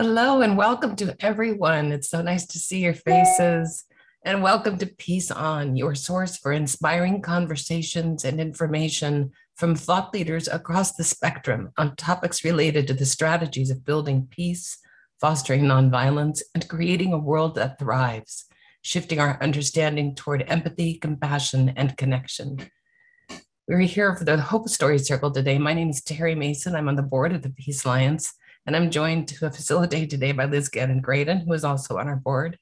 Hello and welcome to everyone. It's so nice to see your faces. And welcome to Peace On, your source for inspiring conversations and information from thought leaders across the spectrum on topics related to the strategies of building peace, fostering nonviolence, and creating a world that thrives, shifting our understanding toward empathy, compassion, and connection. We're here for the Hope Story Circle today. My name is Terry Mason. I'm on the board of the Peace Alliance. And I'm joined to facilitate today by Liz Gannon Graydon, who is also on our board,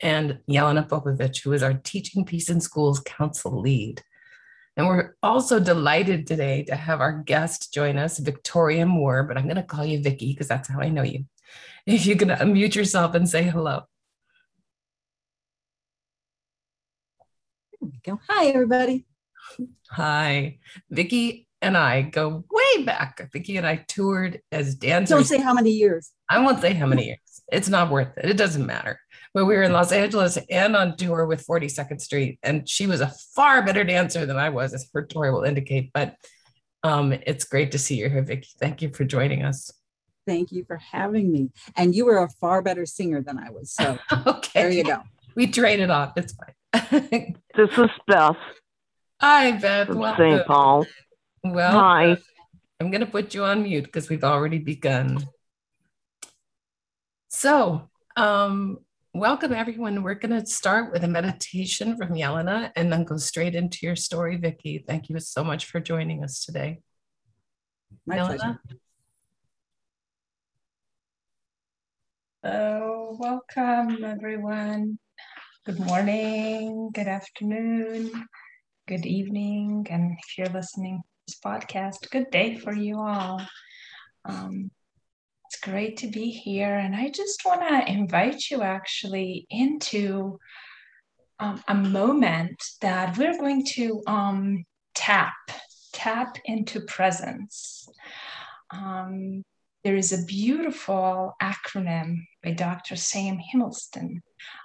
and Yelena Popovic, who is our Teaching Peace in Schools Council lead. And we're also delighted today to have our guest join us, Victoria Moore, but I'm going to call you Vicky because that's how I know you. If you can unmute yourself and say hello. There we go. Hi, everybody. Hi. Vicky and I go way back. Vicky and I toured as dancers. Don't say how many years. I won't say how many years. It's not worth it. It doesn't matter. But we were in Los Angeles and on tour with 42nd Street, and she was a far better dancer than I was, as her tour will indicate. But um, it's great to see you here, Vicky. Thank you for joining us. Thank you for having me. And you were a far better singer than I was. So okay. there you go. We traded off. It's fine. this is Beth. Hi, Beth. From St. Paul. Well, hi. I'm going to put you on mute because we've already begun. So, um, welcome everyone. We're going to start with a meditation from Yelena and then go straight into your story, Vicki. Thank you so much for joining us today. My Yelena? pleasure. Oh, welcome everyone. Good morning, good afternoon, good evening, and if you're listening this podcast. Good day for you all. Um, it's great to be here. And I just want to invite you actually into um, a moment that we're going to um, tap, tap into presence. Um, there is a beautiful acronym by Dr. Sam Himelstein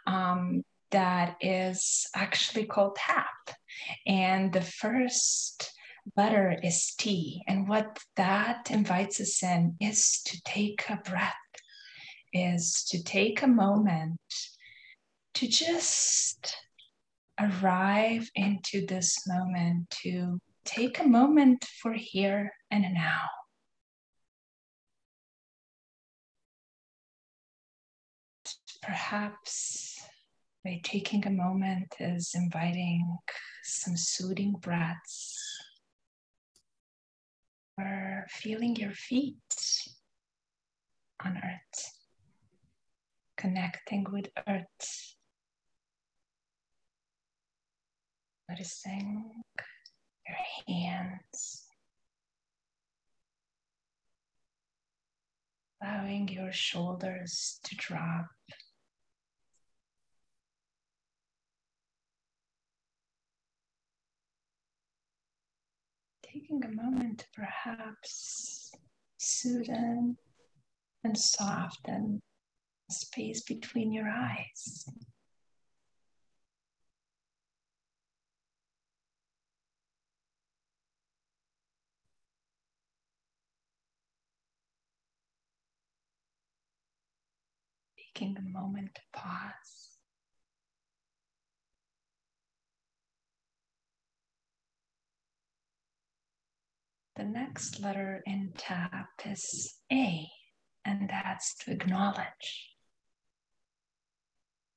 um, that is actually called TAP. And the first letter is T. And what that invites us in is to take a breath, is to take a moment to just arrive into this moment, to take a moment for here and now. Perhaps by taking a moment is inviting some soothing breaths feeling your feet on earth, connecting with earth, noticing your hands, allowing your shoulders to drop taking a moment to perhaps soothe and soften the space between your eyes. Taking a moment to pause. Next letter in TAP is A, and that's to acknowledge.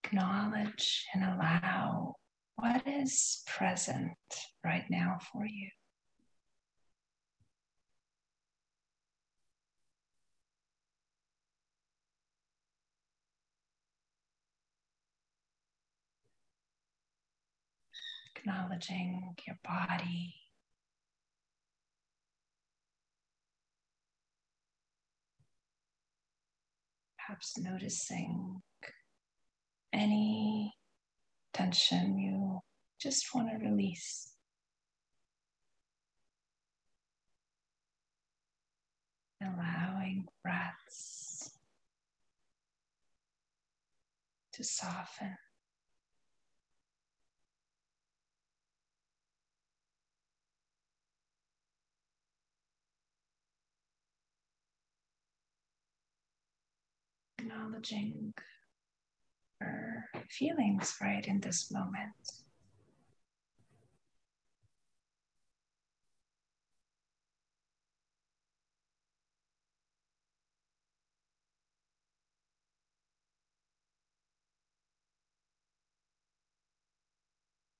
Acknowledge and allow what is present right now for you. Acknowledging your body, perhaps noticing any tension you just want to release. Allowing breaths to soften. Acknowledging her feelings right in this moment.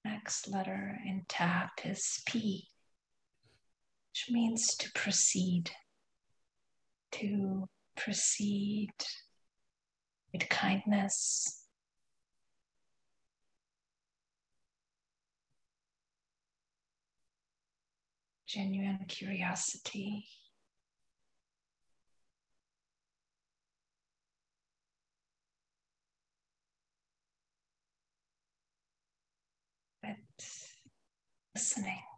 Next letter in tap is P, which means to proceed, to proceed with kindness. Genuine curiosity. But listening.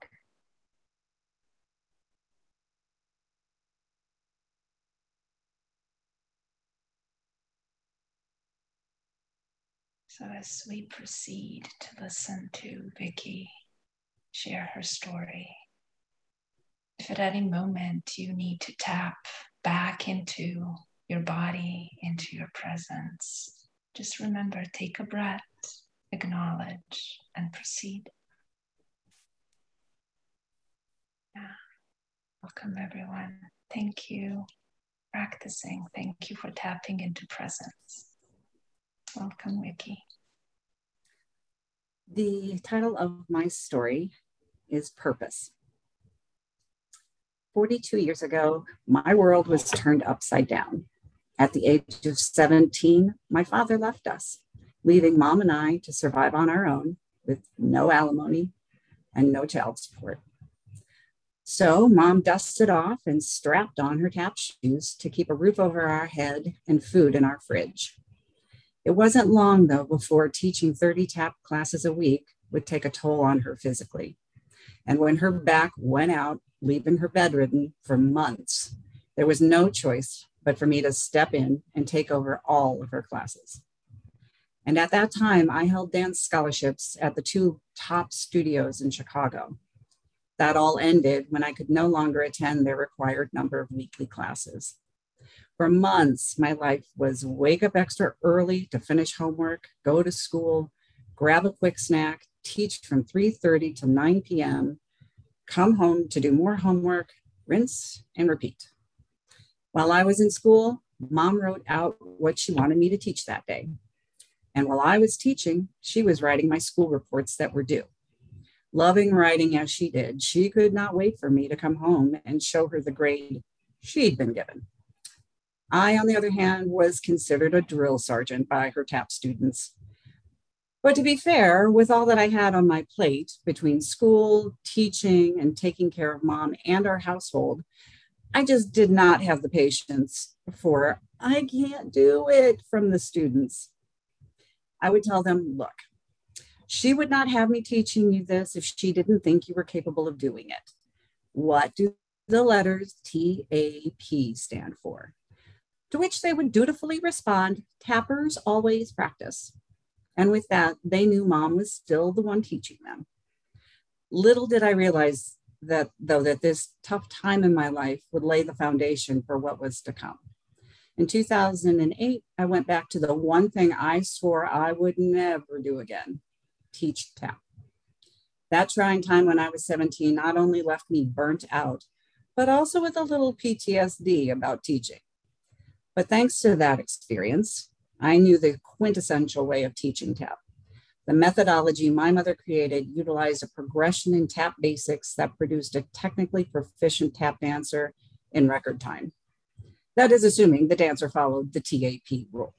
So, as we proceed to listen to Vicky share her story, if at any moment you need to tap back into your body, into your presence, just remember take a breath, acknowledge, and proceed. Yeah. Welcome, everyone. Thank you. Practicing. Thank you for tapping into presence. Welcome, Vicky. The title of my story is Purpose. 42 years ago, my world was turned upside down. At the age of 17, my father left us, leaving mom and I to survive on our own with no alimony and no child support. So mom dusted off and strapped on her tap shoes to keep a roof over our head and food in our fridge. It wasn't long, though, before teaching 30 tap classes a week would take a toll on her physically. And when her back went out, leaving her bedridden for months, there was no choice but for me to step in and take over all of her classes. And at that time, I held dance scholarships at the two top studios in Chicago. That all ended when I could no longer attend their required number of weekly classes. For months, my life was wake up extra early to finish homework, go to school, grab a quick snack, teach from 3:30 to 9 p.m., come home to do more homework, rinse and repeat. While I was in school, mom wrote out what she wanted me to teach that day. And while I was teaching, she was writing my school reports that were due. Loving writing as she did, she could not wait for me to come home and show her the grade she'd been given. I, on the other hand, was considered a drill sergeant by her TAP students. But to be fair, with all that I had on my plate between school, teaching, and taking care of mom and our household, I just did not have the patience for I can't do it from the students. I would tell them, look, she would not have me teaching you this if she didn't think you were capable of doing it. What do the letters TAP stand for? To which they would dutifully respond, Tappers always practice. And with that, they knew mom was still the one teaching them. Little did I realize that, though, that this tough time in my life would lay the foundation for what was to come. In 2008, I went back to the one thing I swore I would never do again teach tap. That trying time when I was 17 not only left me burnt out, but also with a little PTSD about teaching. But thanks to that experience, I knew the quintessential way of teaching tap. The methodology my mother created utilized a progression in tap basics that produced a technically proficient tap dancer in record time. That is assuming the dancer followed the TAP rule.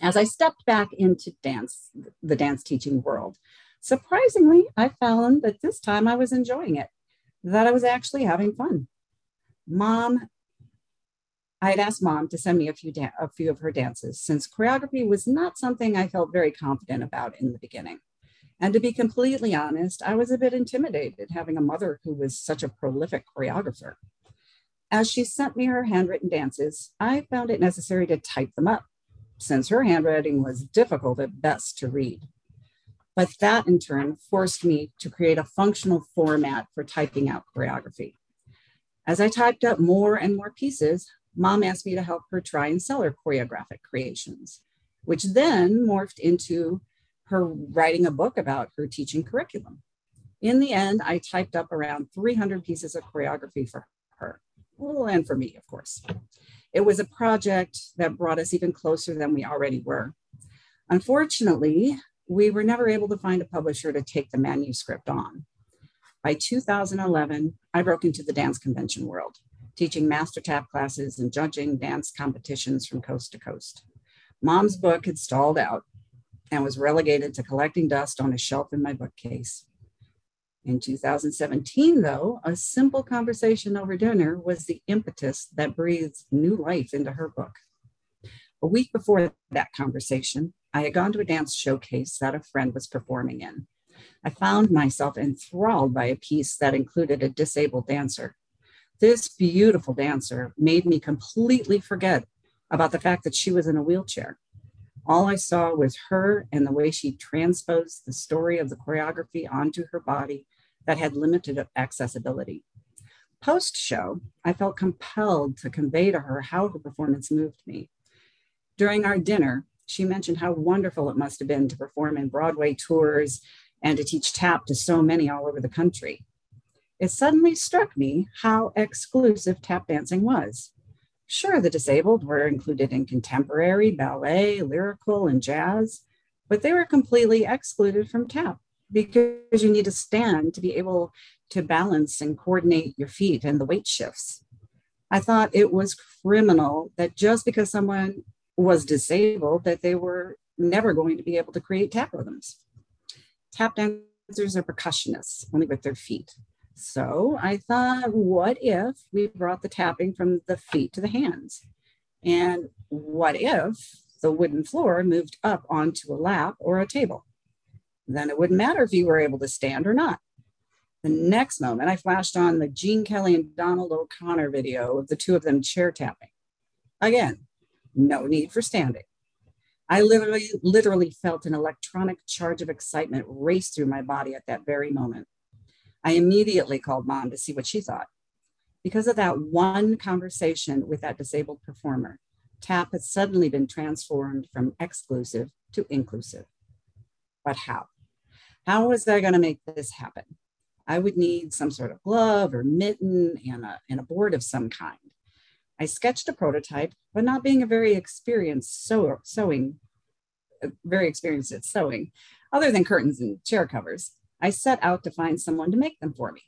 As I stepped back into dance, the dance teaching world, surprisingly, I found that this time I was enjoying it, that I was actually having fun. Mom I had asked mom to send me a few, da- a few of her dances since choreography was not something I felt very confident about in the beginning. And to be completely honest, I was a bit intimidated having a mother who was such a prolific choreographer. As she sent me her handwritten dances, I found it necessary to type them up since her handwriting was difficult at best to read. But that in turn forced me to create a functional format for typing out choreography. As I typed up more and more pieces, mom asked me to help her try and sell her choreographic creations, which then morphed into her writing a book about her teaching curriculum. In the end, I typed up around 300 pieces of choreography for her, and for me, of course. It was a project that brought us even closer than we already were. Unfortunately, we were never able to find a publisher to take the manuscript on. By 2011, I broke into the dance convention world, teaching master tap classes and judging dance competitions from coast to coast. Mom's book had stalled out and was relegated to collecting dust on a shelf in my bookcase. In 2017, though, a simple conversation over dinner was the impetus that breathed new life into her book. A week before that conversation, I had gone to a dance showcase that a friend was performing in. I found myself enthralled by a piece that included a disabled dancer. This beautiful dancer made me completely forget about the fact that she was in a wheelchair. All I saw was her and the way she transposed the story of the choreography onto her body that had limited accessibility. Post show, I felt compelled to convey to her how her performance moved me. During our dinner, she mentioned how wonderful it must have been to perform in Broadway tours and to teach tap to so many all over the country. It suddenly struck me how exclusive tap dancing was. Sure, the disabled were included in contemporary, ballet, lyrical, and jazz, but they were completely excluded from tap because you need to stand to be able to balance and coordinate your feet and the weight shifts. I thought it was criminal that just because someone was disabled, that they were never going to be able to create tap rhythms. Tap dancers are percussionists, only with their feet. So I thought, what if we brought the tapping from the feet to the hands? And what if the wooden floor moved up onto a lap or a table? Then it wouldn't matter if you were able to stand or not. The next moment, I flashed on the Gene Kelly and Donald O'Connor video of the two of them chair tapping. Again, no need for standing. I literally, literally felt an electronic charge of excitement race through my body at that very moment. I immediately called mom to see what she thought. Because of that one conversation with that disabled performer, TAP has suddenly been transformed from exclusive to inclusive. But how? How was I going to make this happen? I would need some sort of glove or mitten and a, and a board of some kind. I sketched a prototype, but not being a very experienced sew, sewing, uh, very experienced at sewing, other than curtains and chair covers, I set out to find someone to make them for me.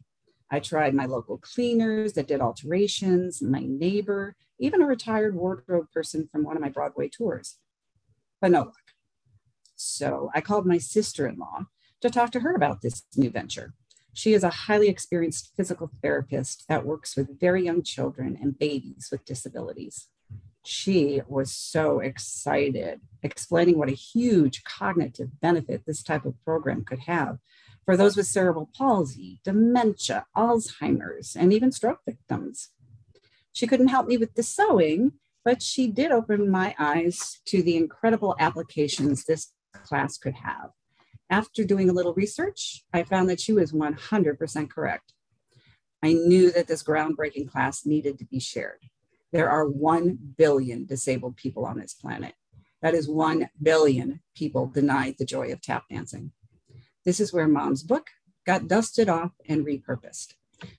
I tried my local cleaners that did alterations, my neighbor, even a retired wardrobe person from one of my Broadway tours, but no luck. So I called my sister in law to talk to her about this new venture. She is a highly experienced physical therapist that works with very young children and babies with disabilities. She was so excited, explaining what a huge cognitive benefit this type of program could have for those with cerebral palsy, dementia, Alzheimer's, and even stroke victims. She couldn't help me with the sewing, but she did open my eyes to the incredible applications this class could have. After doing a little research, I found that she was 100% correct. I knew that this groundbreaking class needed to be shared. There are 1 billion disabled people on this planet. That is 1 billion people denied the joy of tap dancing. This is where mom's book got dusted off and repurposed.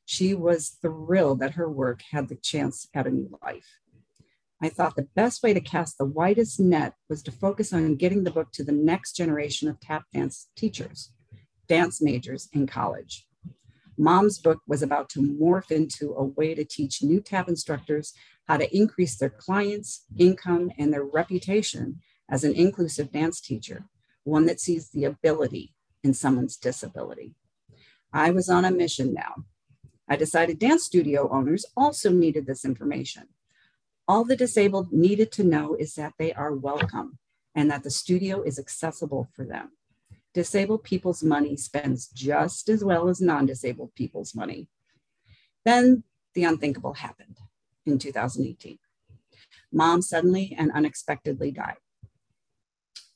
She was thrilled that her work had the chance at a new life. I thought the best way to cast the widest net was to focus on getting the book to the next generation of tap dance teachers, dance majors in college. Mom's book was about to morph into a way to teach new tap instructors how to increase their clients' income and their reputation as an inclusive dance teacher, one that sees the ability in someone's disability. I was on a mission now. I decided dance studio owners also needed this information. All the disabled needed to know is that they are welcome and that the studio is accessible for them. Disabled people's money spends just as well as non disabled people's money. Then the unthinkable happened in 2018. Mom suddenly and unexpectedly died.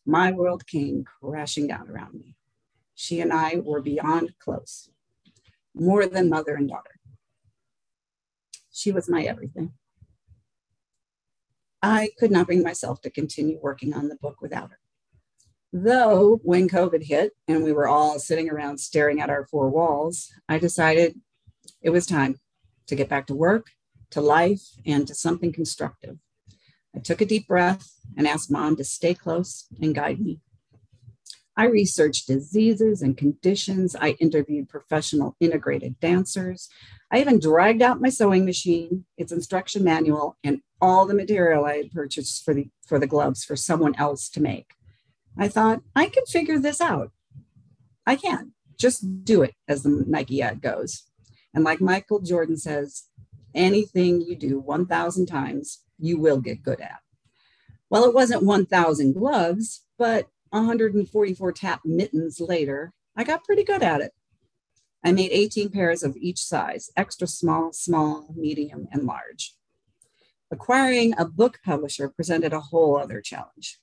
My world came crashing down around me she and I were beyond close, more than mother and daughter. She was my everything. I could not bring myself to continue working on the book without her. Though when COVID hit and we were all sitting around staring at our four walls, I decided it was time to get back to work, to life, and to something constructive. I took a deep breath and asked mom to stay close and guide me. I researched diseases and conditions. I interviewed professional integrated dancers. I even dragged out my sewing machine, its instruction manual, and all the material I had purchased for the, for the gloves for someone else to make. I thought, I can figure this out. I can. Just do it, as the Nike ad goes. And like Michael Jordan says, anything you do 1,000 times, you will get good at. Well, it wasn't 1,000 gloves, but 144 tap mittens later, I got pretty good at it. I made 18 pairs of each size extra small, small, medium, and large. Acquiring a book publisher presented a whole other challenge.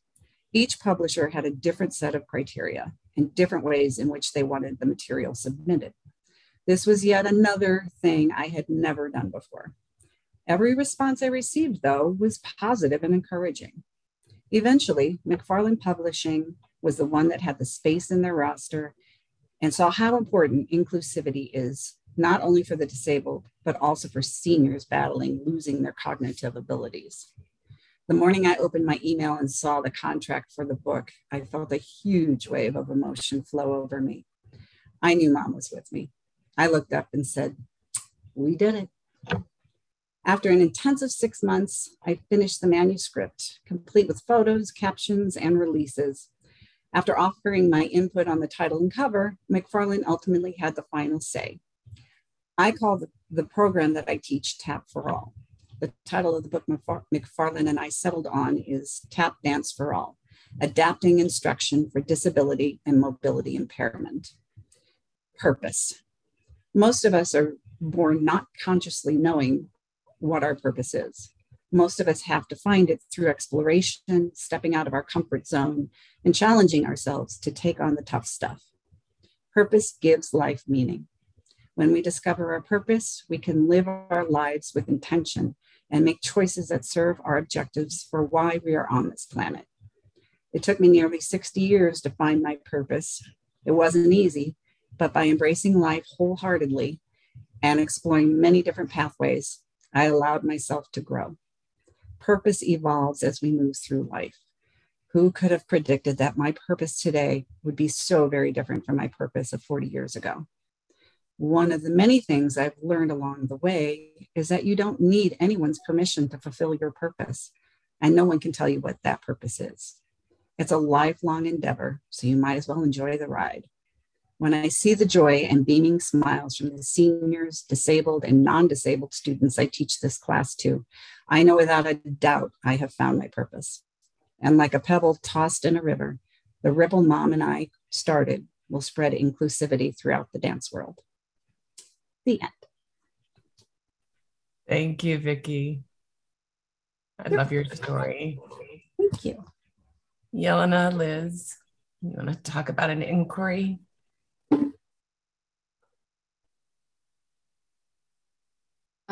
Each publisher had a different set of criteria and different ways in which they wanted the material submitted. This was yet another thing I had never done before. Every response I received, though, was positive and encouraging. Eventually, McFarland Publishing was the one that had the space in their roster and saw how important inclusivity is, not only for the disabled, but also for seniors battling losing their cognitive abilities. The morning I opened my email and saw the contract for the book, I felt a huge wave of emotion flow over me. I knew mom was with me. I looked up and said, We did it. After an intensive six months, I finished the manuscript, complete with photos, captions, and releases. After offering my input on the title and cover, McFarland ultimately had the final say. I call the, the program that I teach Tap for All. The title of the book McFarland and I settled on is Tap Dance for All Adapting Instruction for Disability and Mobility Impairment. Purpose most of us are born not consciously knowing what our purpose is. Most of us have to find it through exploration, stepping out of our comfort zone, and challenging ourselves to take on the tough stuff. Purpose gives life meaning. When we discover our purpose, we can live our lives with intention and make choices that serve our objectives for why we are on this planet. It took me nearly 60 years to find my purpose. It wasn't easy, but by embracing life wholeheartedly and exploring many different pathways, I allowed myself to grow. Purpose evolves as we move through life. Who could have predicted that my purpose today would be so very different from my purpose of 40 years ago? One of the many things I've learned along the way is that you don't need anyone's permission to fulfill your purpose, and no one can tell you what that purpose is. It's a lifelong endeavor, so you might as well enjoy the ride. When I see the joy and beaming smiles from the seniors, disabled, and non disabled students I teach this class to, I know without a doubt I have found my purpose. And like a pebble tossed in a river, the ripple mom and I started will spread inclusivity throughout the dance world. The end. Thank you, Vicki. I love your story. Thank you. Yelena, Liz, you want to talk about an inquiry?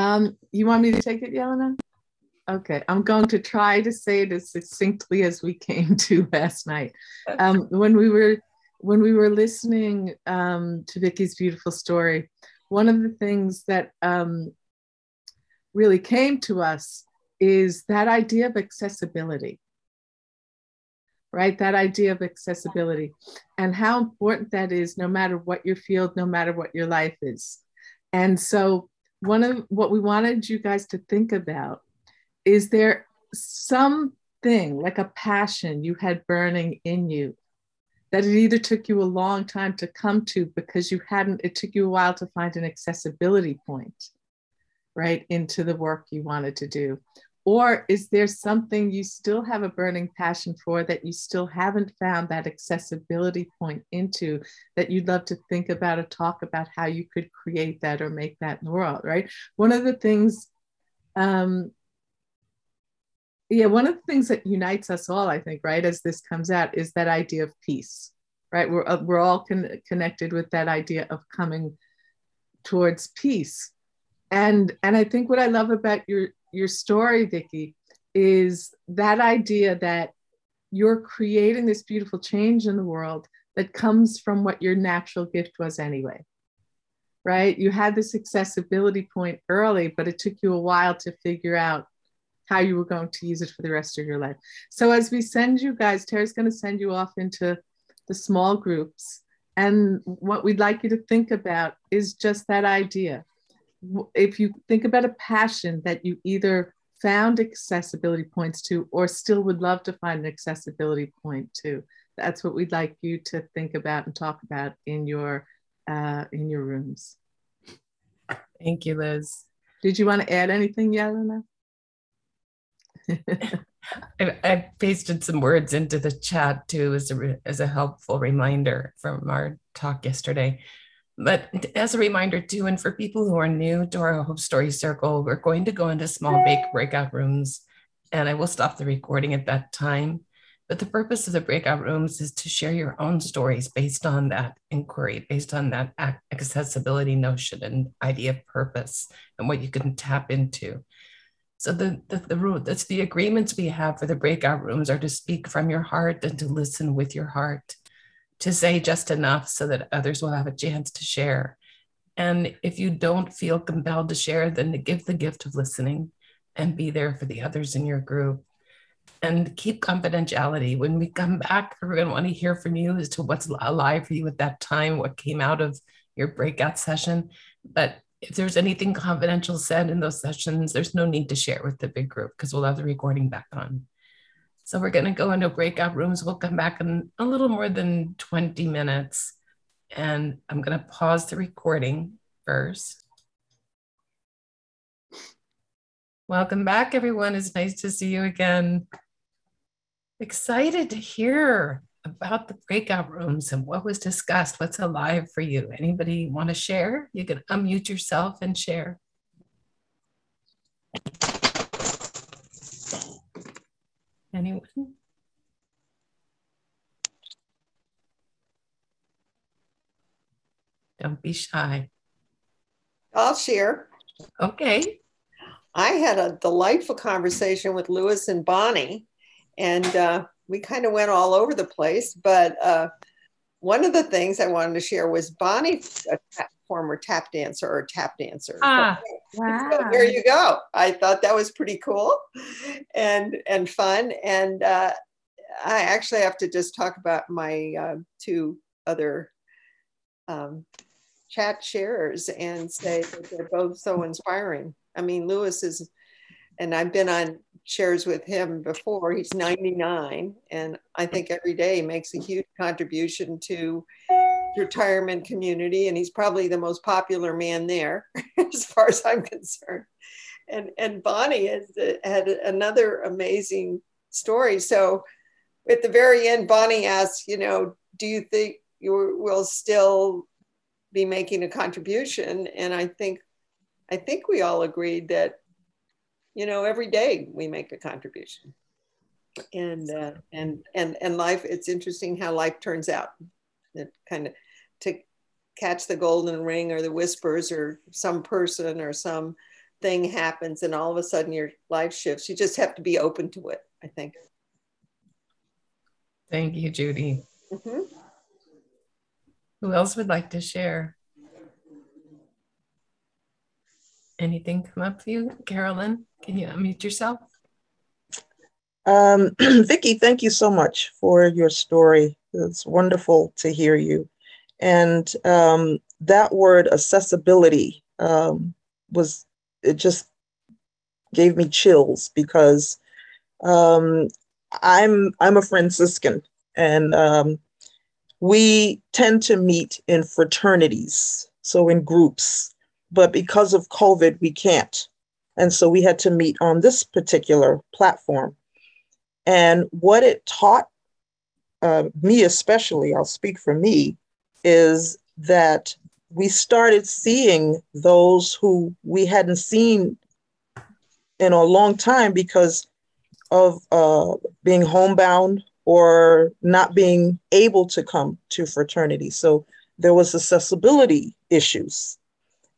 Um, you want me to take it, Yelena? Okay, I'm going to try to say it as succinctly as we came to last night. Um, when we were when we were listening um, to Vicky's beautiful story, one of the things that um, really came to us is that idea of accessibility, right? That idea of accessibility and how important that is, no matter what your field, no matter what your life is. And so one of what we wanted you guys to think about is there something like a passion you had burning in you that it either took you a long time to come to because you hadn't it took you a while to find an accessibility point right into the work you wanted to do or is there something you still have a burning passion for that you still haven't found that accessibility point into that you'd love to think about or talk about how you could create that or make that in the world, right? One of the things, um, yeah, one of the things that unites us all, I think, right, as this comes out, is that idea of peace, right? We're, uh, we're all con- connected with that idea of coming towards peace. And, and I think what I love about your your story, Vicki, is that idea that you're creating this beautiful change in the world that comes from what your natural gift was anyway. Right? You had this accessibility point early, but it took you a while to figure out how you were going to use it for the rest of your life. So as we send you guys, Terry's going to send you off into the small groups. And what we'd like you to think about is just that idea. If you think about a passion that you either found accessibility points to or still would love to find an accessibility point to, that's what we'd like you to think about and talk about in your uh, in your rooms. Thank you, Liz. Did you want to add anything, Yelena? I, I, pasted some words into the chat too as a, as a helpful reminder from our talk yesterday. But as a reminder too, and for people who are new to our Hope Story Circle, we're going to go into small bake breakout rooms and I will stop the recording at that time. But the purpose of the breakout rooms is to share your own stories based on that inquiry, based on that accessibility notion and idea of purpose and what you can tap into. So the the, the root that's the agreements we have for the breakout rooms are to speak from your heart and to listen with your heart, to say just enough so that others will have a chance to share. And if you don't feel compelled to share, then to give the gift of listening and be there for the others in your group and keep confidentiality. When we come back, we're going to want to hear from you as to what's alive for you at that time, what came out of your breakout session. But if there's anything confidential said in those sessions, there's no need to share with the big group because we'll have the recording back on. So we're going to go into breakout rooms. We'll come back in a little more than 20 minutes. And I'm going to pause the recording first. Welcome back, everyone. It's nice to see you again. Excited to hear about the breakout rooms and what was discussed, what's alive for you. Anybody want to share? You can unmute yourself and share. Anyone? Don't be shy. I'll share. Okay. I had a delightful conversation with Lewis and Bonnie, and uh, we kind of went all over the place. But uh, one of the things I wanted to share was Bonnie, a tap, former tap dancer or tap dancer. Ah, wow. So there you go. I thought that was pretty cool and and fun. And uh, I actually have to just talk about my uh, two other um, chat sharers and say that they're both so inspiring. I mean, Lewis is, and I've been on chairs with him before. He's 99, and I think every day makes a huge contribution to retirement community, and he's probably the most popular man there, as far as I'm concerned. And and Bonnie has had another amazing story. So at the very end, Bonnie asks, you know, do you think you will still be making a contribution? And I think I think we all agreed that you know every day we make a contribution. And uh, and and and life it's interesting how life turns out. It kind of to catch the golden ring or the whispers or some person or some thing happens and all of a sudden your life shifts. You just have to be open to it i think. Thank you judy. Mm-hmm. who else would like to share anything come up for you carolyn can you unmute yourself? Um, Vicki, thank you so much for your story. It's wonderful to hear you. And um, that word accessibility um, was, it just gave me chills because um, I'm, I'm a Franciscan and um, we tend to meet in fraternities, so in groups, but because of COVID, we can't. And so we had to meet on this particular platform. And what it taught uh, me, especially, I'll speak for me, is that we started seeing those who we hadn't seen in a long time because of uh, being homebound or not being able to come to fraternity. So there was accessibility issues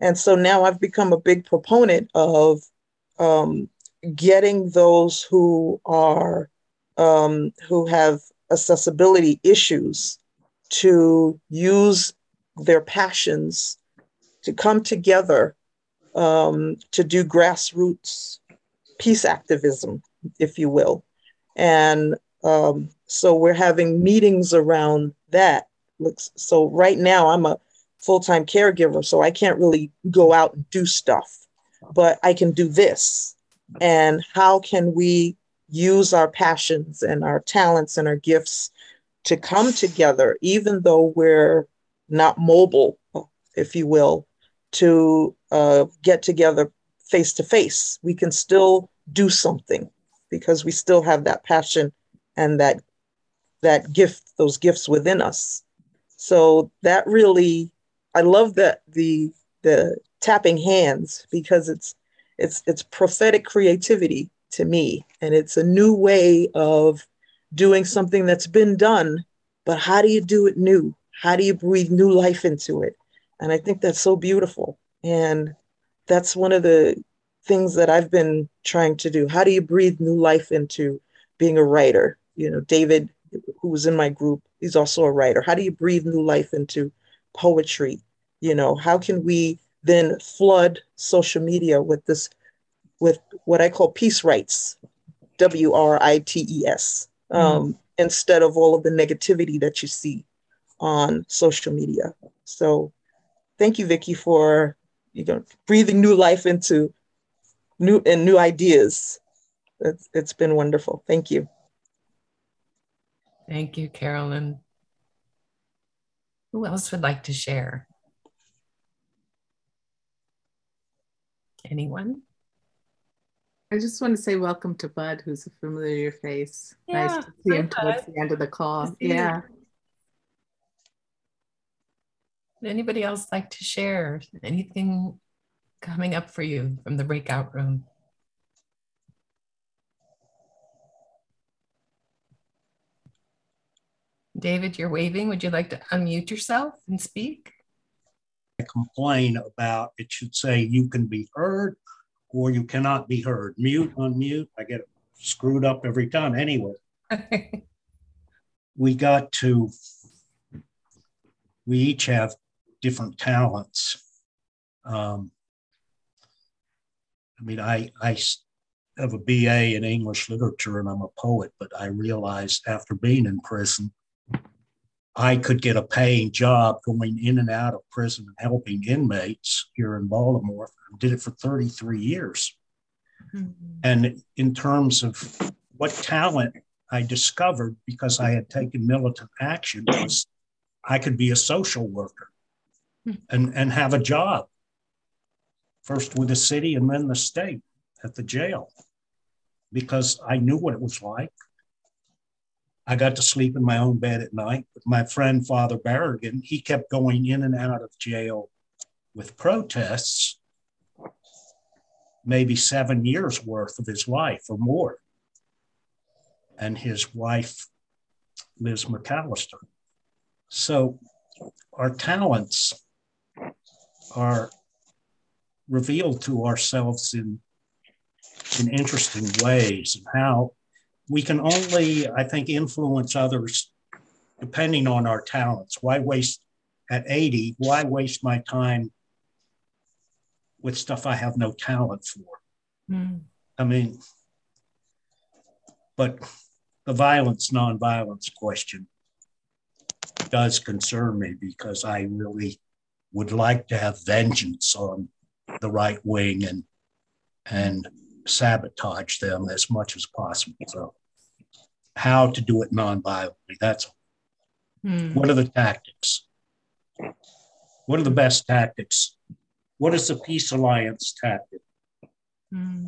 and so now I've become a big proponent of um, getting those who are um, who have accessibility issues to use their passions to come together um, to do grassroots peace activism, if you will. And um, so we're having meetings around that. So right now I'm a full-time caregiver, so I can't really go out and do stuff, but I can do this. And how can we use our passions and our talents and our gifts to come together, even though we're not mobile, if you will, to uh, get together face to face. We can still do something because we still have that passion and that that gift, those gifts within us. So that really, I love that the the tapping hands because it's it's it's prophetic creativity to me, and it's a new way of doing something that's been done. But how do you do it new? How do you breathe new life into it? And I think that's so beautiful. And that's one of the things that I've been trying to do. How do you breathe new life into being a writer? You know, David, who was in my group, he's also a writer. How do you breathe new life into poetry? You know, how can we then flood social media with this, with what I call peace writes, W R I T E S, um, mm. instead of all of the negativity that you see on social media. So thank you, Vicki, for you know breathing new life into new and new ideas. It's, it's been wonderful. Thank you. Thank you, Carolyn. Who else would like to share? Anyone? I just want to say welcome to Bud, who's a familiar face. Yeah, nice to see him Bud. towards the end of the call. Yeah. Would anybody else like to share anything coming up for you from the breakout room? David, you're waving. Would you like to unmute yourself and speak? I complain about it should say you can be heard or you cannot be heard. Mute, unmute. I get screwed up every time. Anyway, we got to, we each have different talents. Um, I mean, I, I have a BA in English literature and I'm a poet, but I realized after being in prison, I could get a paying job going in and out of prison and helping inmates here in Baltimore. I did it for 33 years. Mm-hmm. And in terms of what talent I discovered because I had taken militant action was I could be a social worker mm-hmm. and, and have a job first with the city and then the state at the jail because I knew what it was like. I got to sleep in my own bed at night. But my friend, Father Berrigan, he kept going in and out of jail with protests, maybe seven years worth of his life or more. And his wife, Liz McAlister. So our talents are revealed to ourselves in in interesting ways and how we can only i think influence others depending on our talents why waste at 80 why waste my time with stuff i have no talent for mm. i mean but the violence nonviolence question does concern me because i really would like to have vengeance on the right wing and and sabotage them as much as possible. So, how to do it non-violently? That's hmm. what are the tactics? What are the best tactics? What is the peace alliance tactic? Hmm.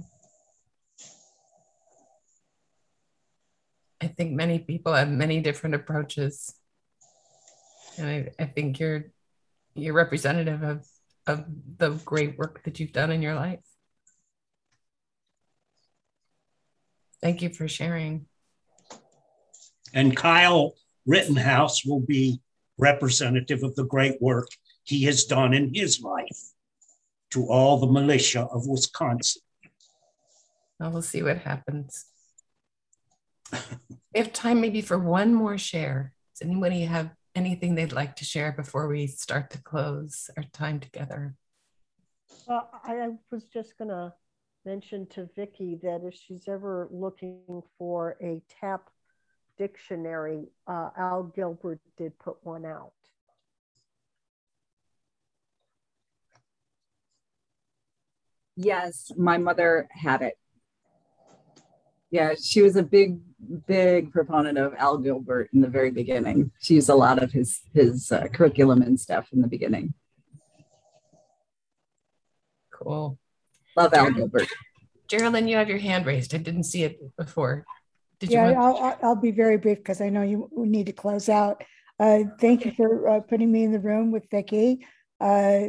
I think many people have many different approaches, and I, I think you're you're representative of of the great work that you've done in your life. Thank you for sharing. And Kyle Rittenhouse will be representative of the great work he has done in his life to all the militia of Wisconsin. Well, we'll see what happens. we have time maybe for one more share. Does anybody have anything they'd like to share before we start to close our time together? Well, I was just going to mention to Vicki that if she's ever looking for a TAP dictionary, uh, Al Gilbert did put one out. Yes, my mother had it. Yeah, she was a big, big proponent of Al Gilbert in the very beginning. She used a lot of his his uh, curriculum and stuff in the beginning. Cool. Love Al Gilbert. Geraldine, you have your hand raised. I didn't see it before. Did yeah, you? I'll, I'll be very brief because I know you need to close out. Uh, thank you for uh, putting me in the room with Vicki. Uh,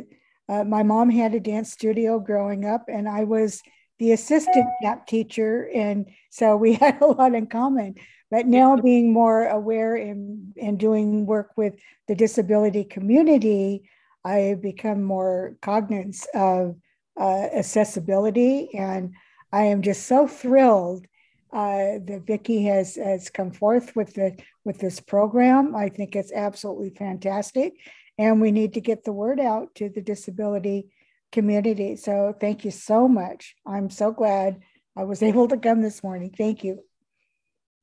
uh, my mom had a dance studio growing up, and I was the assistant tap teacher, and so we had a lot in common. But now, being more aware and, and doing work with the disability community, I have become more cognizant of uh, accessibility, and I am just so thrilled uh, that Vicki has has come forth with the with this program. I think it's absolutely fantastic, and we need to get the word out to the disability community. So thank you so much. I'm so glad I was able to come this morning. Thank you.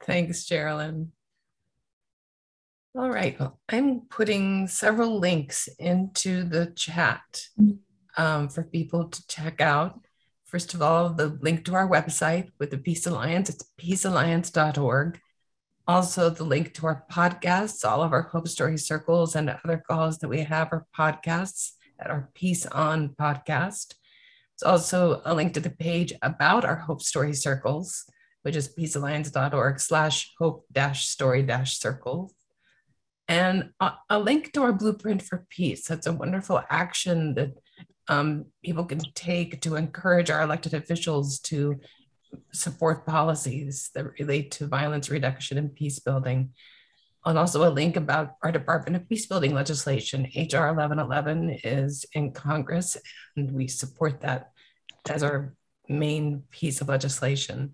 Thanks, Geraldine. All right, well, I'm putting several links into the chat um, for people to check out. First of all, the link to our website with the Peace Alliance, it's peacealliance.org. Also, the link to our podcasts, all of our Hope Story circles and other calls that we have are podcasts at our Peace On podcast. It's also a link to the page about our Hope Story circles, which is peacealliance.org slash hope dash story dash circles. And a, a, link to our blueprint for peace. That's a wonderful action that um, people can take to encourage our elected officials to support policies that relate to violence reduction and peace building. And also a link about our Department of Peace Building legislation. HR 1111 is in Congress, and we support that as our main piece of legislation.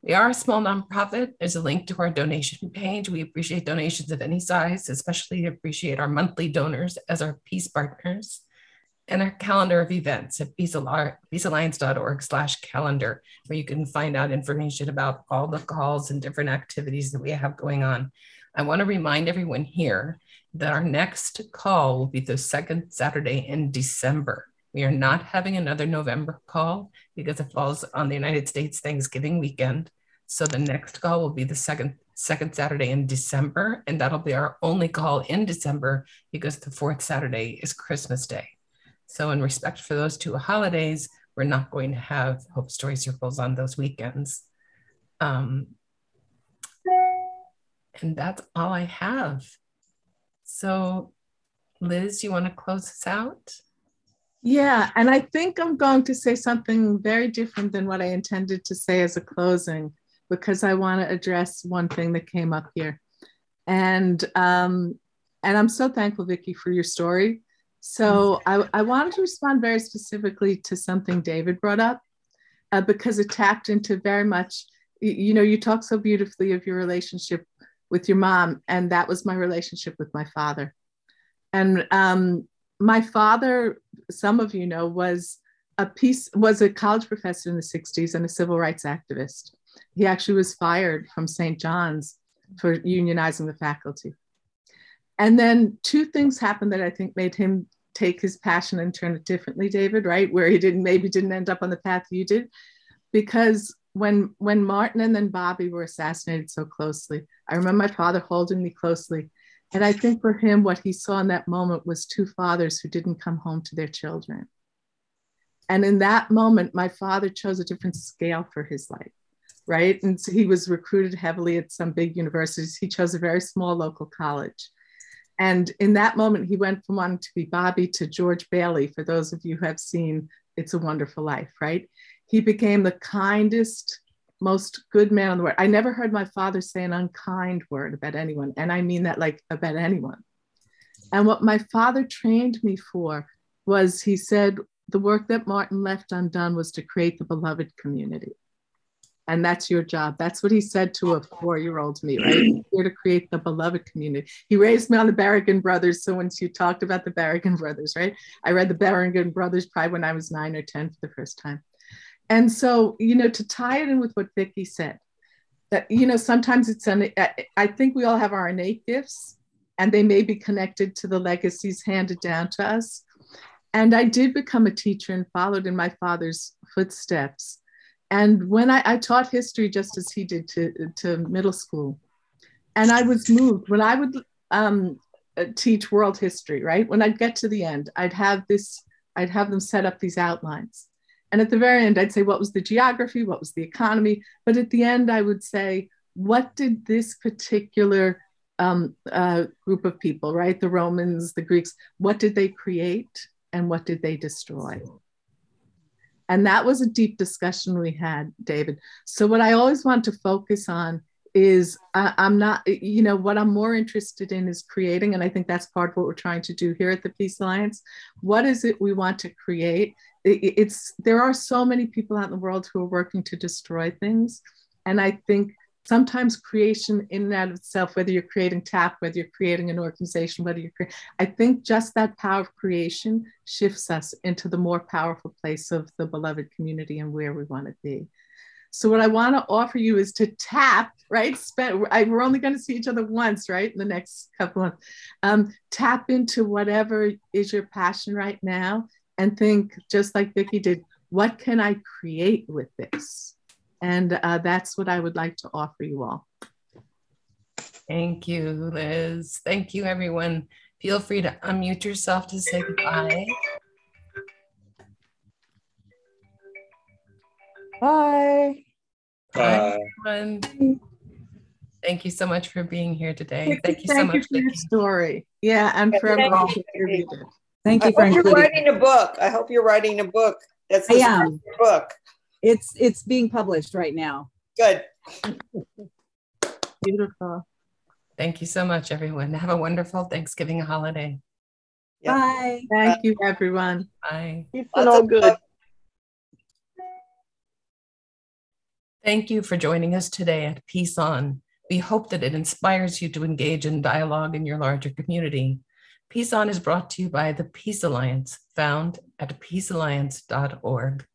We are a small nonprofit. There's a link to our donation page. We appreciate donations of any size, especially appreciate our monthly donors as our peace partners and our calendar of events at peacealliance.org slash calendar, where you can find out information about all the calls and different activities that we have going on. I want to remind everyone here that our next call will be the second Saturday in December. We are not having another November call because it falls on the United States Thanksgiving weekend. So the next call will be the second second Saturday in December, and that'll be our only call in December because the fourth Saturday is Christmas Day. So, in respect for those two holidays, we're not going to have Hope Story Circles on those weekends. Um, and that's all I have. So, Liz, you want to close us out? Yeah, and I think I'm going to say something very different than what I intended to say as a closing because I want to address one thing that came up here. And um, and I'm so thankful, Vicki, for your story so I, I wanted to respond very specifically to something David brought up uh, because it tapped into very much, you, know, you talk so beautifully of your relationship with your mom, and that was my relationship with my father. And um, my father, some of you know, was a piece was a college professor in the 60s and a civil rights activist. He actually was fired from St. John's for unionizing the faculty. And then two things happened that I think made him take his passion and turn it differently, David, right? Where he didn't maybe didn't end up on the path you did. Because when when Martin and then Bobby were assassinated so closely, I remember my father holding me closely. And I think for him, what he saw in that moment was two fathers who didn't come home to their children. And in that moment, my father chose a different scale for his life, right? And so he was recruited heavily at some big universities. He chose a very small local college. And in that moment, he went from wanting to be Bobby to George Bailey, for those of you who have seen It's a Wonderful Life, right? He became the kindest, most good man on the world. I never heard my father say an unkind word about anyone. And I mean that like about anyone. And what my father trained me for was he said, the work that Martin left undone was to create the beloved community. And that's your job. That's what he said to a four year old me, right? Here to create the beloved community. He raised me on the Berrigan Brothers. So once you talked about the Berrigan Brothers, right? I read the Berrigan Brothers probably when I was nine or 10 for the first time. And so, you know, to tie it in with what Vicki said, that, you know, sometimes it's, an, I think we all have our innate gifts and they may be connected to the legacies handed down to us. And I did become a teacher and followed in my father's footsteps. And when I, I taught history just as he did to, to middle school, and I was moved when I would um, uh, teach world history, right? When I'd get to the end, I'd have this, I'd have them set up these outlines. And at the very end, I'd say, what was the geography? What was the economy? But at the end, I would say, what did this particular um, uh, group of people, right? The Romans, the Greeks, what did they create and what did they destroy? And that was a deep discussion we had, David. So, what I always want to focus on is uh, I'm not, you know, what I'm more interested in is creating. And I think that's part of what we're trying to do here at the Peace Alliance. What is it we want to create? It, it's, there are so many people out in the world who are working to destroy things. And I think sometimes creation in and out of itself, whether you're creating TAP, whether you're creating an organization, whether you're, cre- I think just that power of creation shifts us into the more powerful place of the beloved community and where we want to be. So what I want to offer you is to tap, right? Spend, I, we're only going to see each other once, right? In the next couple of, um, tap into whatever is your passion right now and think, just like Vicki did, what can I create with this? And uh, that's what I would like to offer you all. Thank you, Liz. Thank you, everyone. Feel free to unmute yourself to say goodbye. Bye. Bye, everyone. Thank you so much for being here today. Thank you so much. you for your story. Yeah, and for Thank everyone you. who contributed. Thank I you for hope you're including. writing a book. I hope you're writing a book. That's I the book. It's it's being published right now. Good. Beautiful. Thank you so much, everyone. Have a wonderful Thanksgiving holiday. Yeah. Bye. Thank you, everyone. Bye. It's Lots all good. love. Thank you for joining us today at Peace On. We hope that it inspires you to engage in dialogue in your larger community. Peace On is brought to you by the Peace Alliance, found at peacealliance.org.